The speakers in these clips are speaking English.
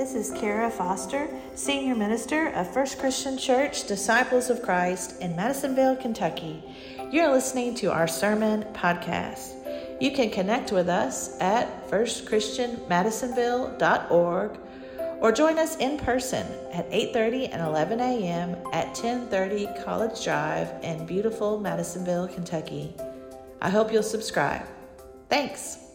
This is Kara Foster, Senior Minister of First Christian Church Disciples of Christ in Madisonville, Kentucky. You're listening to our sermon podcast. You can connect with us at firstchristianmadisonville.org or join us in person at 8:30 and 11 a.m. at 1030 College Drive in beautiful Madisonville, Kentucky. I hope you'll subscribe. Thanks.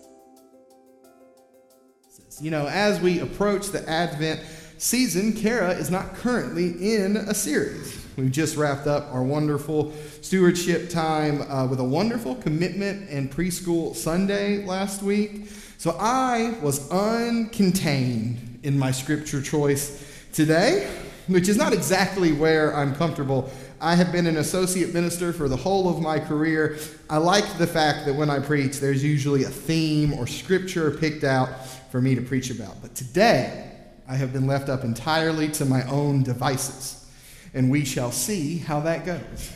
You know, as we approach the Advent season, Kara is not currently in a series. We've just wrapped up our wonderful stewardship time uh, with a wonderful commitment and preschool Sunday last week. So I was uncontained in my scripture choice today, which is not exactly where I'm comfortable. I have been an associate minister for the whole of my career. I like the fact that when I preach, there's usually a theme or scripture picked out for me to preach about. But today, I have been left up entirely to my own devices, and we shall see how that goes.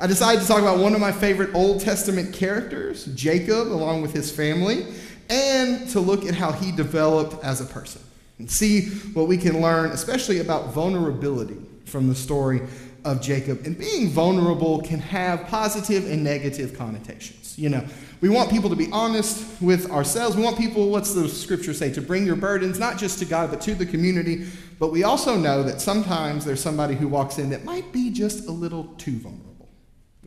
I decided to talk about one of my favorite Old Testament characters, Jacob, along with his family, and to look at how he developed as a person and see what we can learn, especially about vulnerability from the story of Jacob. And being vulnerable can have positive and negative connotations. You know, we want people to be honest with ourselves. We want people, what's the scripture say, to bring your burdens not just to God, but to the community. But we also know that sometimes there's somebody who walks in that might be just a little too vulnerable.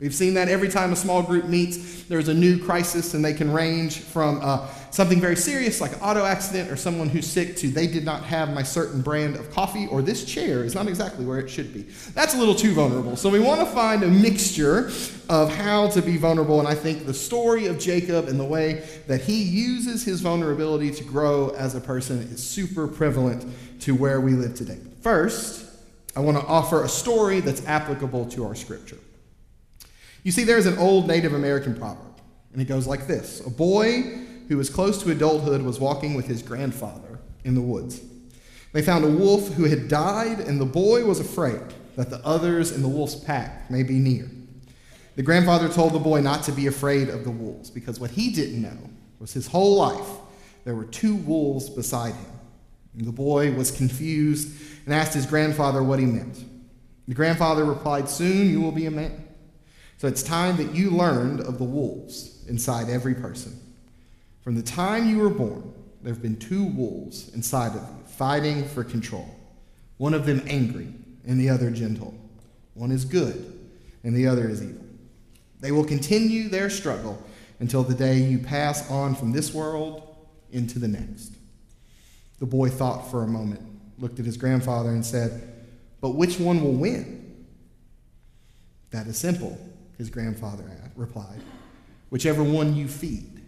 We've seen that every time a small group meets, there's a new crisis, and they can range from uh, something very serious, like an auto accident, or someone who's sick, to they did not have my certain brand of coffee, or this chair is not exactly where it should be. That's a little too vulnerable. So we want to find a mixture of how to be vulnerable, and I think the story of Jacob and the way that he uses his vulnerability to grow as a person is super prevalent to where we live today. First, I want to offer a story that's applicable to our scripture. You see, there's an old Native American proverb, and it goes like this A boy who was close to adulthood was walking with his grandfather in the woods. They found a wolf who had died, and the boy was afraid that the others in the wolf's pack may be near. The grandfather told the boy not to be afraid of the wolves, because what he didn't know was his whole life there were two wolves beside him. And the boy was confused and asked his grandfather what he meant. The grandfather replied, Soon you will be a man. So it's time that you learned of the wolves inside every person. From the time you were born, there have been two wolves inside of you, fighting for control. One of them angry, and the other gentle. One is good, and the other is evil. They will continue their struggle until the day you pass on from this world into the next. The boy thought for a moment, looked at his grandfather, and said, But which one will win? That is simple his grandfather replied. Whichever one you feed.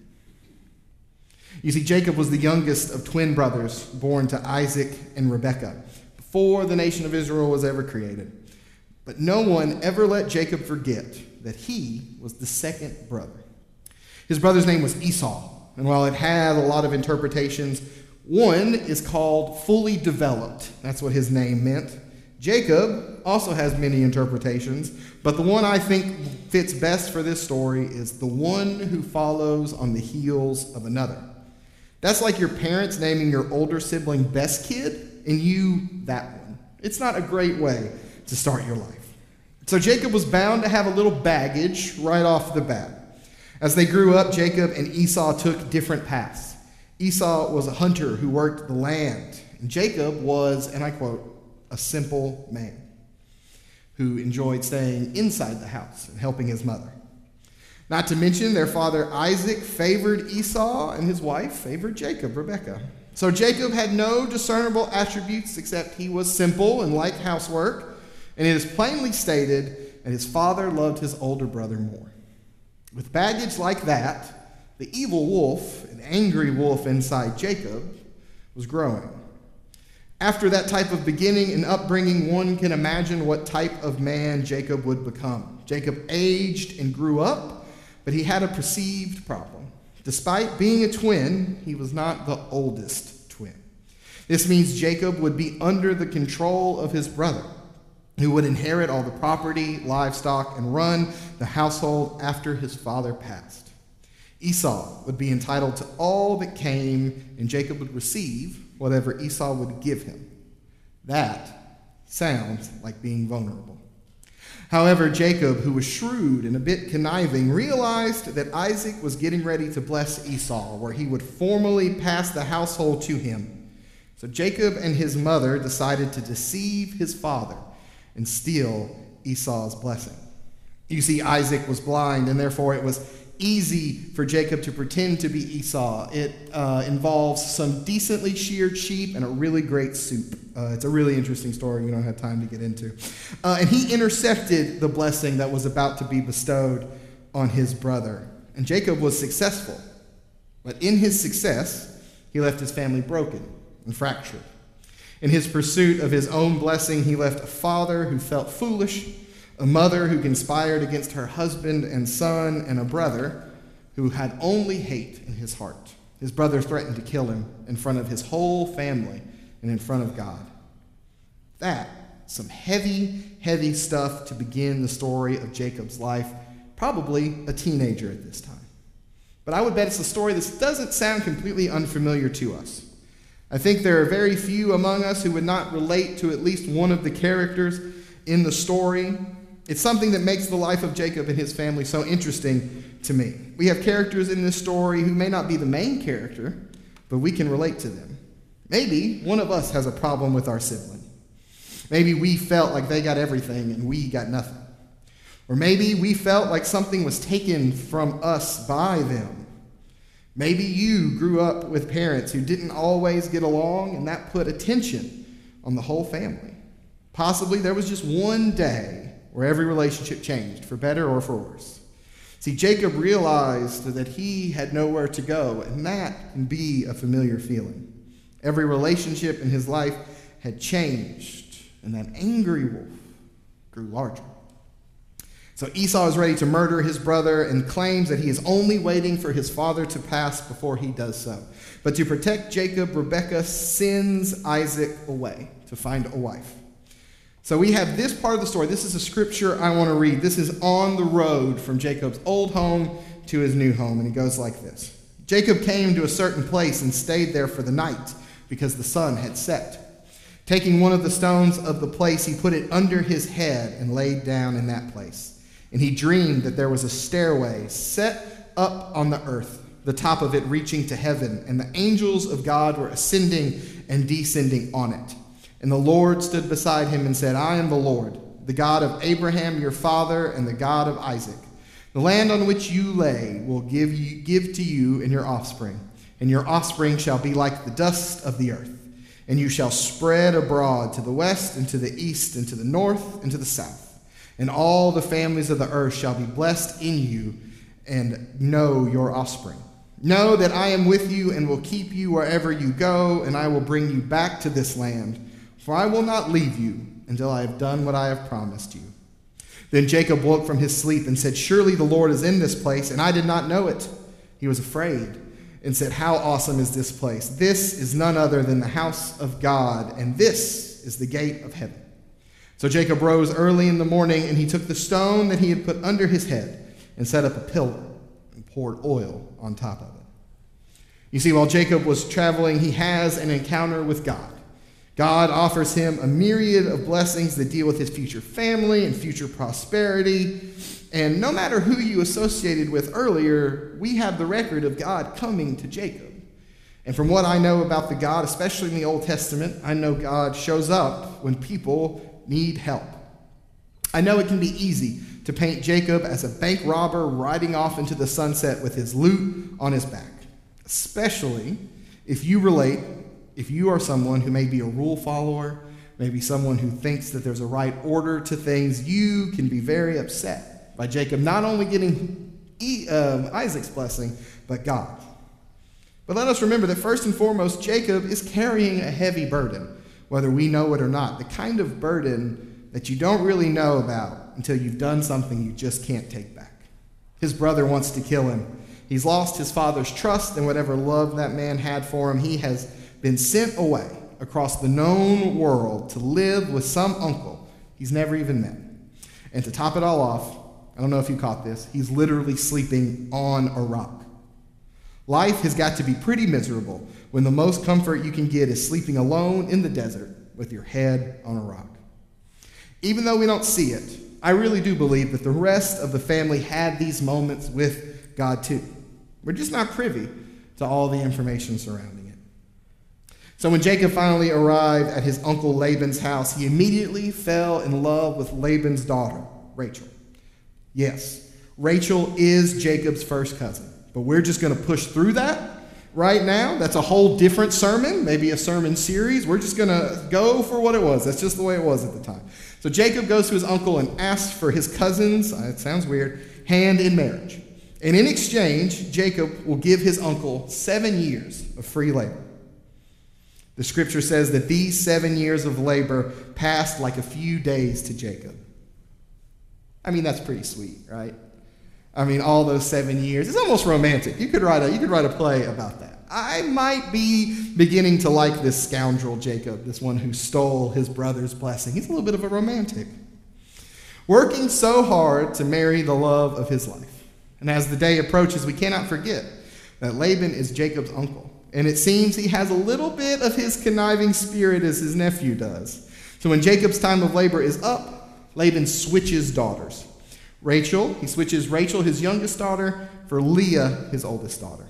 You see, Jacob was the youngest of twin brothers born to Isaac and Rebekah before the nation of Israel was ever created. But no one ever let Jacob forget that he was the second brother. His brother's name was Esau, and while it had a lot of interpretations, one is called fully developed. That's what his name meant. Jacob also has many interpretations, but the one I think fits best for this story is the one who follows on the heels of another. That's like your parents naming your older sibling best kid and you that one. It's not a great way to start your life. So Jacob was bound to have a little baggage right off the bat. As they grew up, Jacob and Esau took different paths. Esau was a hunter who worked the land, and Jacob was, and I quote, a simple man who enjoyed staying inside the house and helping his mother. Not to mention, their father Isaac favored Esau, and his wife favored Jacob, Rebekah. So Jacob had no discernible attributes except he was simple and liked housework, and it is plainly stated that his father loved his older brother more. With baggage like that, the evil wolf, an angry wolf inside Jacob, was growing. After that type of beginning and upbringing, one can imagine what type of man Jacob would become. Jacob aged and grew up, but he had a perceived problem. Despite being a twin, he was not the oldest twin. This means Jacob would be under the control of his brother, who would inherit all the property, livestock, and run the household after his father passed. Esau would be entitled to all that came, and Jacob would receive whatever Esau would give him. That sounds like being vulnerable. However, Jacob, who was shrewd and a bit conniving, realized that Isaac was getting ready to bless Esau, where he would formally pass the household to him. So Jacob and his mother decided to deceive his father and steal Esau's blessing. You see, Isaac was blind, and therefore it was easy for Jacob to pretend to be Esau. It uh, involves some decently sheared sheep and a really great soup. Uh, it's a really interesting story we don't have time to get into. Uh, and he intercepted the blessing that was about to be bestowed on his brother. And Jacob was successful. But in his success, he left his family broken and fractured. In his pursuit of his own blessing, he left a father who felt foolish a mother who conspired against her husband and son, and a brother who had only hate in his heart. His brother threatened to kill him in front of his whole family and in front of God. That, some heavy, heavy stuff to begin the story of Jacob's life, probably a teenager at this time. But I would bet it's a story that doesn't sound completely unfamiliar to us. I think there are very few among us who would not relate to at least one of the characters in the story it's something that makes the life of Jacob and his family so interesting to me. We have characters in this story who may not be the main character, but we can relate to them. Maybe one of us has a problem with our sibling. Maybe we felt like they got everything and we got nothing. Or maybe we felt like something was taken from us by them. Maybe you grew up with parents who didn't always get along and that put attention on the whole family. Possibly there was just one day where every relationship changed, for better or for worse. See, Jacob realized that he had nowhere to go, and that can be a familiar feeling. Every relationship in his life had changed, and that angry wolf grew larger. So Esau is ready to murder his brother and claims that he is only waiting for his father to pass before he does so. But to protect Jacob, Rebekah sends Isaac away to find a wife. So we have this part of the story. This is a scripture I want to read. This is on the road from Jacob's old home to his new home, and it goes like this Jacob came to a certain place and stayed there for the night because the sun had set. Taking one of the stones of the place, he put it under his head and laid down in that place. And he dreamed that there was a stairway set up on the earth, the top of it reaching to heaven, and the angels of God were ascending and descending on it. And the Lord stood beside him and said, I am the Lord, the God of Abraham your father, and the God of Isaac. The land on which you lay will give, you, give to you and your offspring, and your offspring shall be like the dust of the earth. And you shall spread abroad to the west, and to the east, and to the north, and to the south. And all the families of the earth shall be blessed in you, and know your offspring. Know that I am with you, and will keep you wherever you go, and I will bring you back to this land for I will not leave you until I have done what I have promised you. Then Jacob woke from his sleep and said, Surely the Lord is in this place, and I did not know it. He was afraid and said, How awesome is this place! This is none other than the house of God, and this is the gate of heaven. So Jacob rose early in the morning, and he took the stone that he had put under his head and set up a pillar and poured oil on top of it. You see, while Jacob was traveling, he has an encounter with God. God offers him a myriad of blessings that deal with his future family and future prosperity. And no matter who you associated with earlier, we have the record of God coming to Jacob. And from what I know about the God, especially in the Old Testament, I know God shows up when people need help. I know it can be easy to paint Jacob as a bank robber riding off into the sunset with his loot on his back, especially if you relate if you are someone who may be a rule follower, maybe someone who thinks that there's a right order to things, you can be very upset by Jacob not only getting um, Isaac's blessing, but God. But let us remember that first and foremost, Jacob is carrying a heavy burden, whether we know it or not. The kind of burden that you don't really know about until you've done something you just can't take back. His brother wants to kill him. He's lost his father's trust and whatever love that man had for him. He has been sent away across the known world to live with some uncle he's never even met. And to top it all off, I don't know if you caught this, he's literally sleeping on a rock. Life has got to be pretty miserable when the most comfort you can get is sleeping alone in the desert with your head on a rock. Even though we don't see it, I really do believe that the rest of the family had these moments with God too. We're just not privy to all the information surrounding. So when Jacob finally arrived at his uncle Laban's house, he immediately fell in love with Laban's daughter, Rachel. Yes, Rachel is Jacob's first cousin, but we're just going to push through that right now. That's a whole different sermon, maybe a sermon series. We're just going to go for what it was. That's just the way it was at the time. So Jacob goes to his uncle and asks for his cousin's, uh, it sounds weird, hand in marriage. And in exchange, Jacob will give his uncle seven years of free labor. The scripture says that these seven years of labor passed like a few days to Jacob. I mean, that's pretty sweet, right? I mean, all those seven years. It's almost romantic. You could write a, you could write a play about that. I might be beginning to like this scoundrel Jacob, this one who stole his brother's blessing. He's a little bit of a romantic. Working so hard to marry the love of his life. And as the day approaches, we cannot forget that Laban is Jacob's uncle. And it seems he has a little bit of his conniving spirit as his nephew does. So when Jacob's time of labor is up, Laban switches daughters. Rachel, he switches Rachel, his youngest daughter, for Leah, his oldest daughter.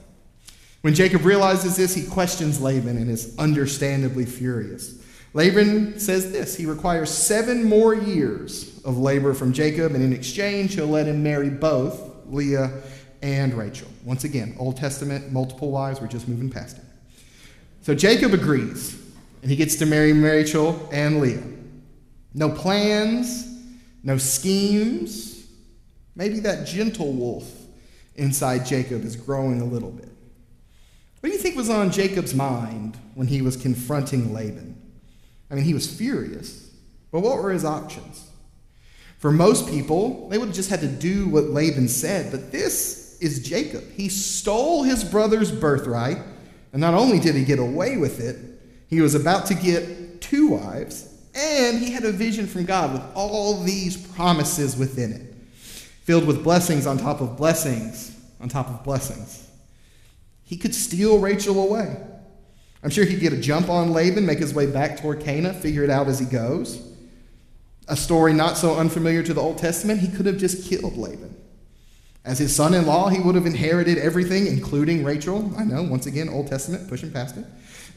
When Jacob realizes this, he questions Laban and is understandably furious. Laban says this he requires seven more years of labor from Jacob, and in exchange, he'll let him marry both Leah and Rachel. Once again, Old Testament, multiple wives, we're just moving past it. So Jacob agrees, and he gets to marry Rachel and Leah. No plans, no schemes. Maybe that gentle wolf inside Jacob is growing a little bit. What do you think was on Jacob's mind when he was confronting Laban? I mean, he was furious. But what were his options? For most people, they would have just had to do what Laban said, but this is Jacob. He stole his brother's birthright, and not only did he get away with it, he was about to get two wives, and he had a vision from God with all these promises within it, filled with blessings on top of blessings on top of blessings. He could steal Rachel away. I'm sure he'd get a jump on Laban, make his way back toward Canaan, figure it out as he goes. A story not so unfamiliar to the Old Testament, he could have just killed Laban. As his son in law, he would have inherited everything, including Rachel. I know, once again, Old Testament, pushing past it.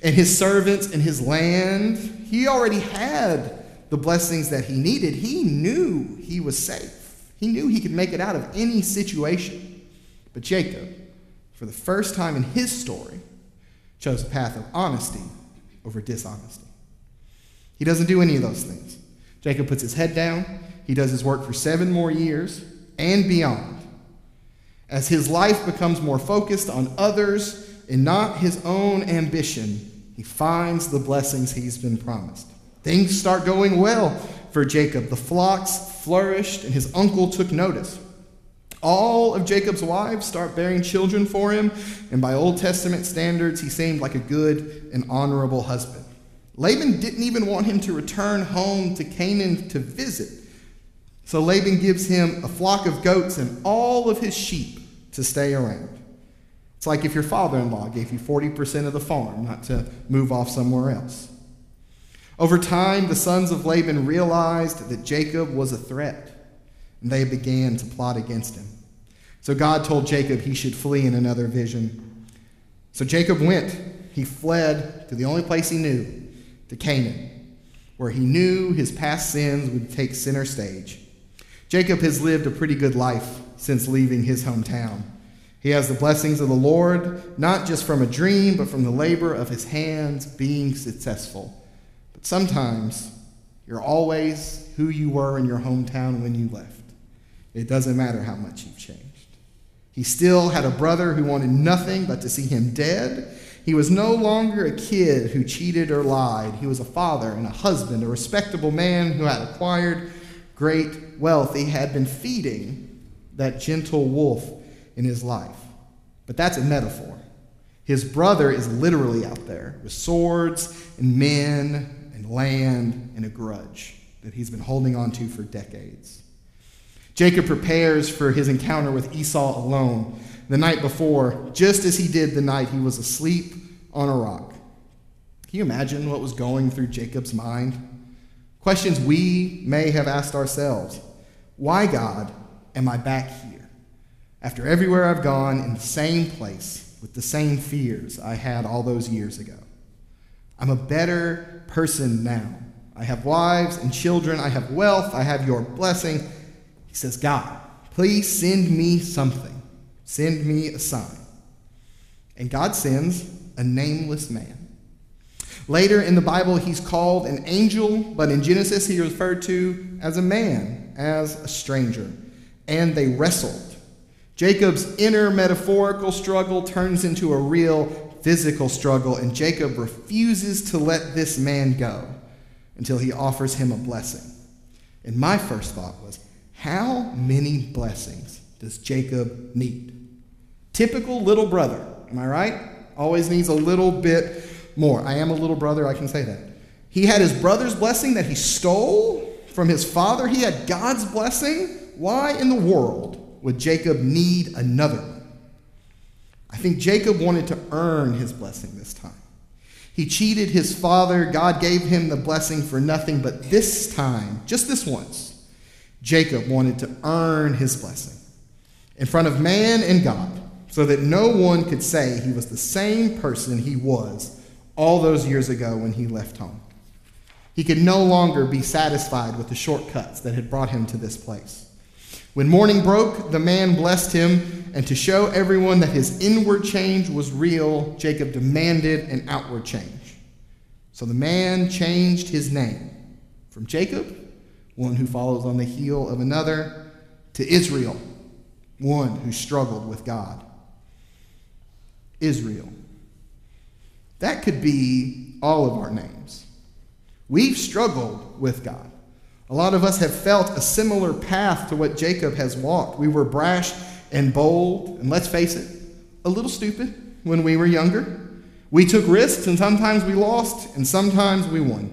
And his servants and his land. He already had the blessings that he needed. He knew he was safe, he knew he could make it out of any situation. But Jacob, for the first time in his story, chose a path of honesty over dishonesty. He doesn't do any of those things. Jacob puts his head down, he does his work for seven more years and beyond. As his life becomes more focused on others and not his own ambition, he finds the blessings he's been promised. Things start going well for Jacob. The flocks flourished, and his uncle took notice. All of Jacob's wives start bearing children for him, and by Old Testament standards, he seemed like a good and honorable husband. Laban didn't even want him to return home to Canaan to visit. So Laban gives him a flock of goats and all of his sheep to stay around. It's like if your father in law gave you 40% of the farm, not to move off somewhere else. Over time, the sons of Laban realized that Jacob was a threat, and they began to plot against him. So God told Jacob he should flee in another vision. So Jacob went. He fled to the only place he knew, to Canaan, where he knew his past sins would take center stage. Jacob has lived a pretty good life since leaving his hometown. He has the blessings of the Lord, not just from a dream, but from the labor of his hands being successful. But sometimes you're always who you were in your hometown when you left. It doesn't matter how much you've changed. He still had a brother who wanted nothing but to see him dead. He was no longer a kid who cheated or lied. He was a father and a husband, a respectable man who had acquired great wealth. He had been feeding that gentle wolf in his life. But that's a metaphor. His brother is literally out there with swords and men and land and a grudge that he's been holding on to for decades. Jacob prepares for his encounter with Esau alone, the night before, just as he did the night he was asleep on a rock. Can you imagine what was going through Jacob's mind? Questions we may have asked ourselves Why, God, am I back here? After everywhere I've gone in the same place with the same fears I had all those years ago. I'm a better person now. I have wives and children. I have wealth. I have your blessing. He says, God, please send me something. Send me a sign. And God sends a nameless man. Later in the Bible, he's called an angel, but in Genesis, he referred to as a man, as a stranger. And they wrestled. Jacob's inner metaphorical struggle turns into a real physical struggle, and Jacob refuses to let this man go until he offers him a blessing. And my first thought was, how many blessings does Jacob need? Typical little brother, am I right? Always needs a little bit more. I am a little brother, I can say that. He had his brother's blessing that he stole from his father. He had God's blessing. Why in the world would Jacob need another one? I think Jacob wanted to earn his blessing this time. He cheated his father. God gave him the blessing for nothing, but this time, just this once, Jacob wanted to earn his blessing in front of man and God so that no one could say he was the same person he was all those years ago when he left home. He could no longer be satisfied with the shortcuts that had brought him to this place. When morning broke, the man blessed him, and to show everyone that his inward change was real, Jacob demanded an outward change. So the man changed his name from Jacob, one who follows on the heel of another, to Israel, one who struggled with God. Israel. That could be all of our names. We've struggled with God. A lot of us have felt a similar path to what Jacob has walked. We were brash and bold, and let's face it, a little stupid when we were younger. We took risks, and sometimes we lost, and sometimes we won.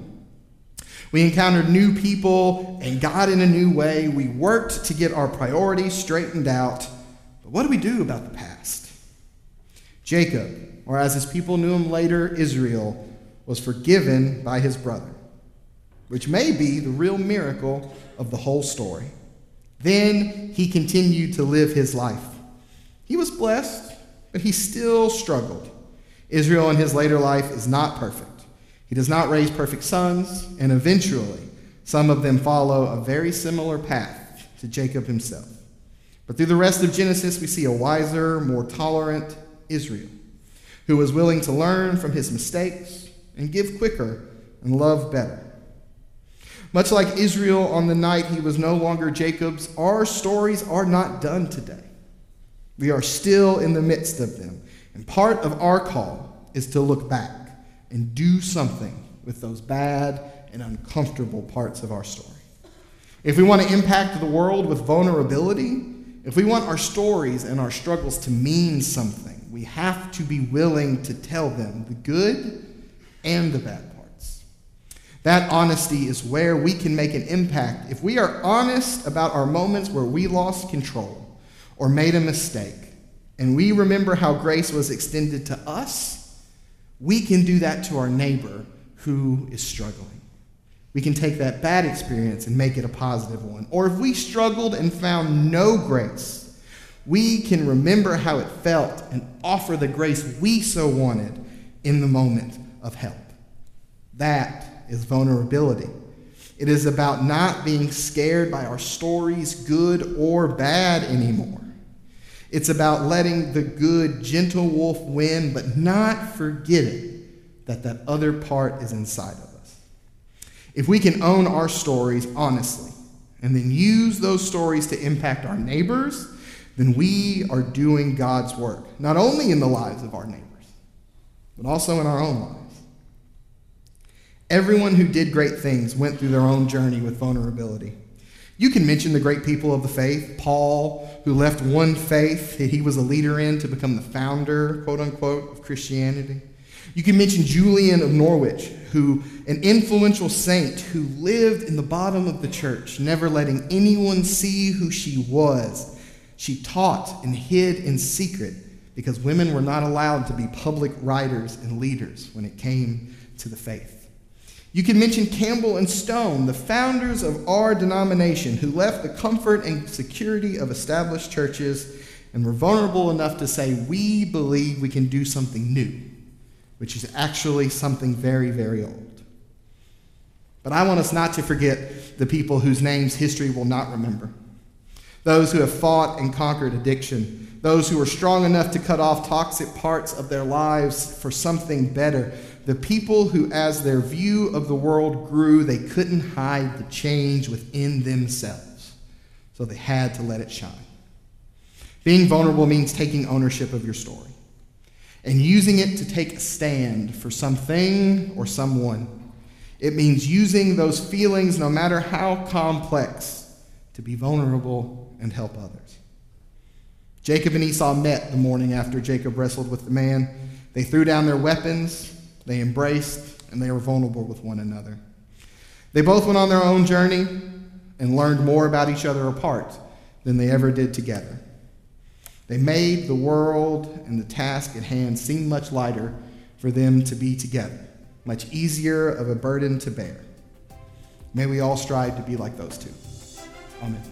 We encountered new people and God in a new way. We worked to get our priorities straightened out. But what do we do about the past? Jacob, or as his people knew him later, Israel, was forgiven by his brother, which may be the real miracle of the whole story. Then he continued to live his life. He was blessed, but he still struggled. Israel in his later life is not perfect. He does not raise perfect sons, and eventually, some of them follow a very similar path to Jacob himself. But through the rest of Genesis, we see a wiser, more tolerant Israel who was willing to learn from his mistakes and give quicker and love better. Much like Israel on the night he was no longer Jacob's, our stories are not done today. We are still in the midst of them. And part of our call is to look back and do something with those bad and uncomfortable parts of our story. If we want to impact the world with vulnerability, if we want our stories and our struggles to mean something, we have to be willing to tell them the good and the bad parts. That honesty is where we can make an impact. If we are honest about our moments where we lost control or made a mistake, and we remember how grace was extended to us, we can do that to our neighbor who is struggling. We can take that bad experience and make it a positive one. Or if we struggled and found no grace, we can remember how it felt and offer the grace we so wanted in the moment of help. That is vulnerability. It is about not being scared by our stories, good or bad, anymore. It's about letting the good, gentle wolf win, but not forgetting that that other part is inside of us. If we can own our stories honestly and then use those stories to impact our neighbors, then we are doing God's work, not only in the lives of our neighbors, but also in our own lives. Everyone who did great things went through their own journey with vulnerability. You can mention the great people of the faith, Paul, who left one faith that he was a leader in to become the founder, quote unquote, of Christianity. You can mention Julian of Norwich, who an influential saint who lived in the bottom of the church, never letting anyone see who she was. She taught and hid in secret because women were not allowed to be public writers and leaders when it came to the faith. You can mention Campbell and Stone, the founders of our denomination, who left the comfort and security of established churches and were vulnerable enough to say, We believe we can do something new, which is actually something very, very old. But I want us not to forget the people whose names history will not remember. Those who have fought and conquered addiction, those who were strong enough to cut off toxic parts of their lives for something better, the people who, as their view of the world grew, they couldn't hide the change within themselves. So they had to let it shine. Being vulnerable means taking ownership of your story and using it to take a stand for something or someone it means using those feelings, no matter how complex, to be vulnerable and help others. Jacob and Esau met the morning after Jacob wrestled with the man. They threw down their weapons, they embraced, and they were vulnerable with one another. They both went on their own journey and learned more about each other apart than they ever did together. They made the world and the task at hand seem much lighter for them to be together much easier of a burden to bear. May we all strive to be like those two. Amen.